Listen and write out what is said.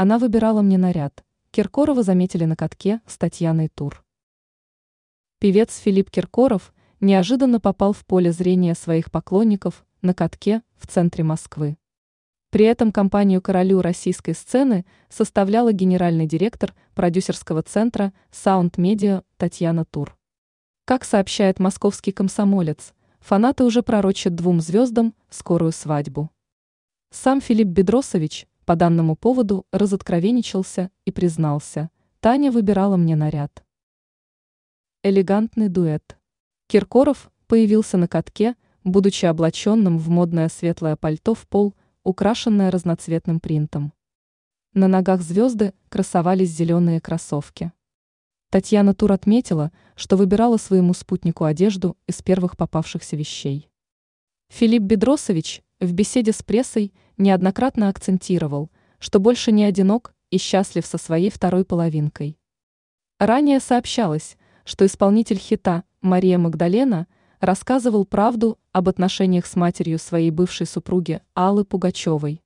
Она выбирала мне наряд. Киркорова заметили на катке с Татьяной Тур. Певец Филипп Киркоров неожиданно попал в поле зрения своих поклонников на катке в центре Москвы. При этом компанию «Королю российской сцены» составляла генеральный директор продюсерского центра Sound Media Татьяна Тур. Как сообщает московский комсомолец, фанаты уже пророчат двум звездам скорую свадьбу. Сам Филипп Бедросович по данному поводу разоткровенничался и признался, Таня выбирала мне наряд. Элегантный дуэт. Киркоров появился на катке, будучи облаченным в модное светлое пальто в пол, украшенное разноцветным принтом. На ногах звезды красовались зеленые кроссовки. Татьяна Тур отметила, что выбирала своему спутнику одежду из первых попавшихся вещей. Филипп Бедросович в беседе с прессой неоднократно акцентировал, что больше не одинок и счастлив со своей второй половинкой. Ранее сообщалось, что исполнитель хита Мария Магдалена рассказывал правду об отношениях с матерью своей бывшей супруги Аллы Пугачевой.